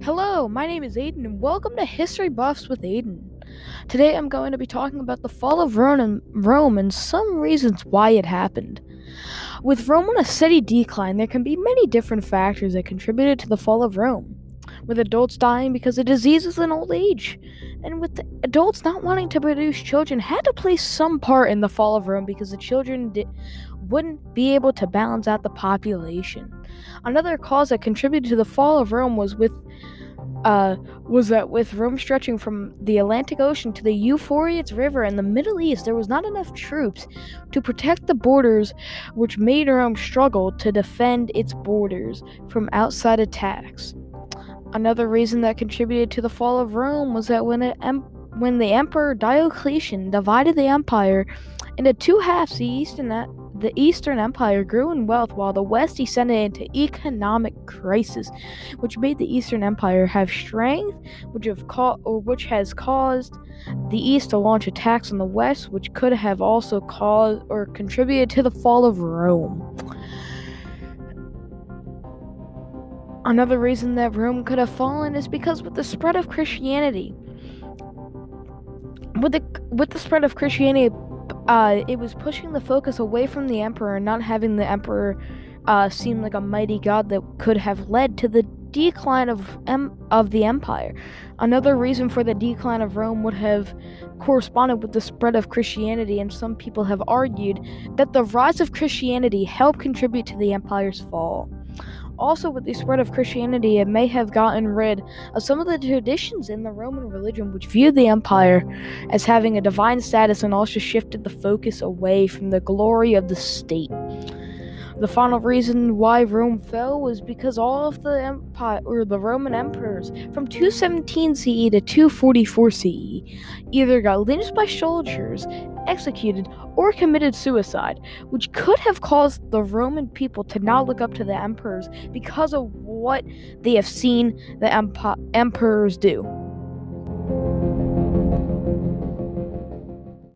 Hello, my name is Aidan, and welcome to History Buffs with Aidan. Today I'm going to be talking about the fall of Rome and some reasons why it happened. With Rome on a steady decline, there can be many different factors that contributed to the fall of Rome. With adults dying because of diseases and old age, and with adults not wanting to produce children, had to play some part in the fall of Rome because the children di- wouldn't be able to balance out the population. Another cause that contributed to the fall of Rome was with uh, was that with Rome stretching from the Atlantic Ocean to the Euphrates River in the Middle East, there was not enough troops to protect the borders, which made Rome struggle to defend its borders from outside attacks. Another reason that contributed to the fall of Rome was that when, em- when the Emperor Diocletian divided the empire into two halves, the East and that the Eastern Empire grew in wealth while the West descended into economic crisis, which made the Eastern Empire have strength, which have or which has caused the East to launch attacks on the West, which could have also caused or contributed to the fall of Rome. Another reason that Rome could have fallen is because with the spread of Christianity, with the with the spread of Christianity, uh, it was pushing the focus away from the emperor and not having the emperor uh, seem like a mighty god that could have led to the decline of em- of the empire. Another reason for the decline of Rome would have corresponded with the spread of Christianity, and some people have argued that the rise of Christianity helped contribute to the empire's fall. Also, with the spread of Christianity, it may have gotten rid of some of the traditions in the Roman religion which viewed the empire as having a divine status and also shifted the focus away from the glory of the state. The final reason why Rome fell was because all of the empire or the Roman emperors from 217 CE to 244 CE either got lynched by soldiers, executed, or committed suicide, which could have caused the Roman people to not look up to the emperors because of what they have seen the emp- emperors do.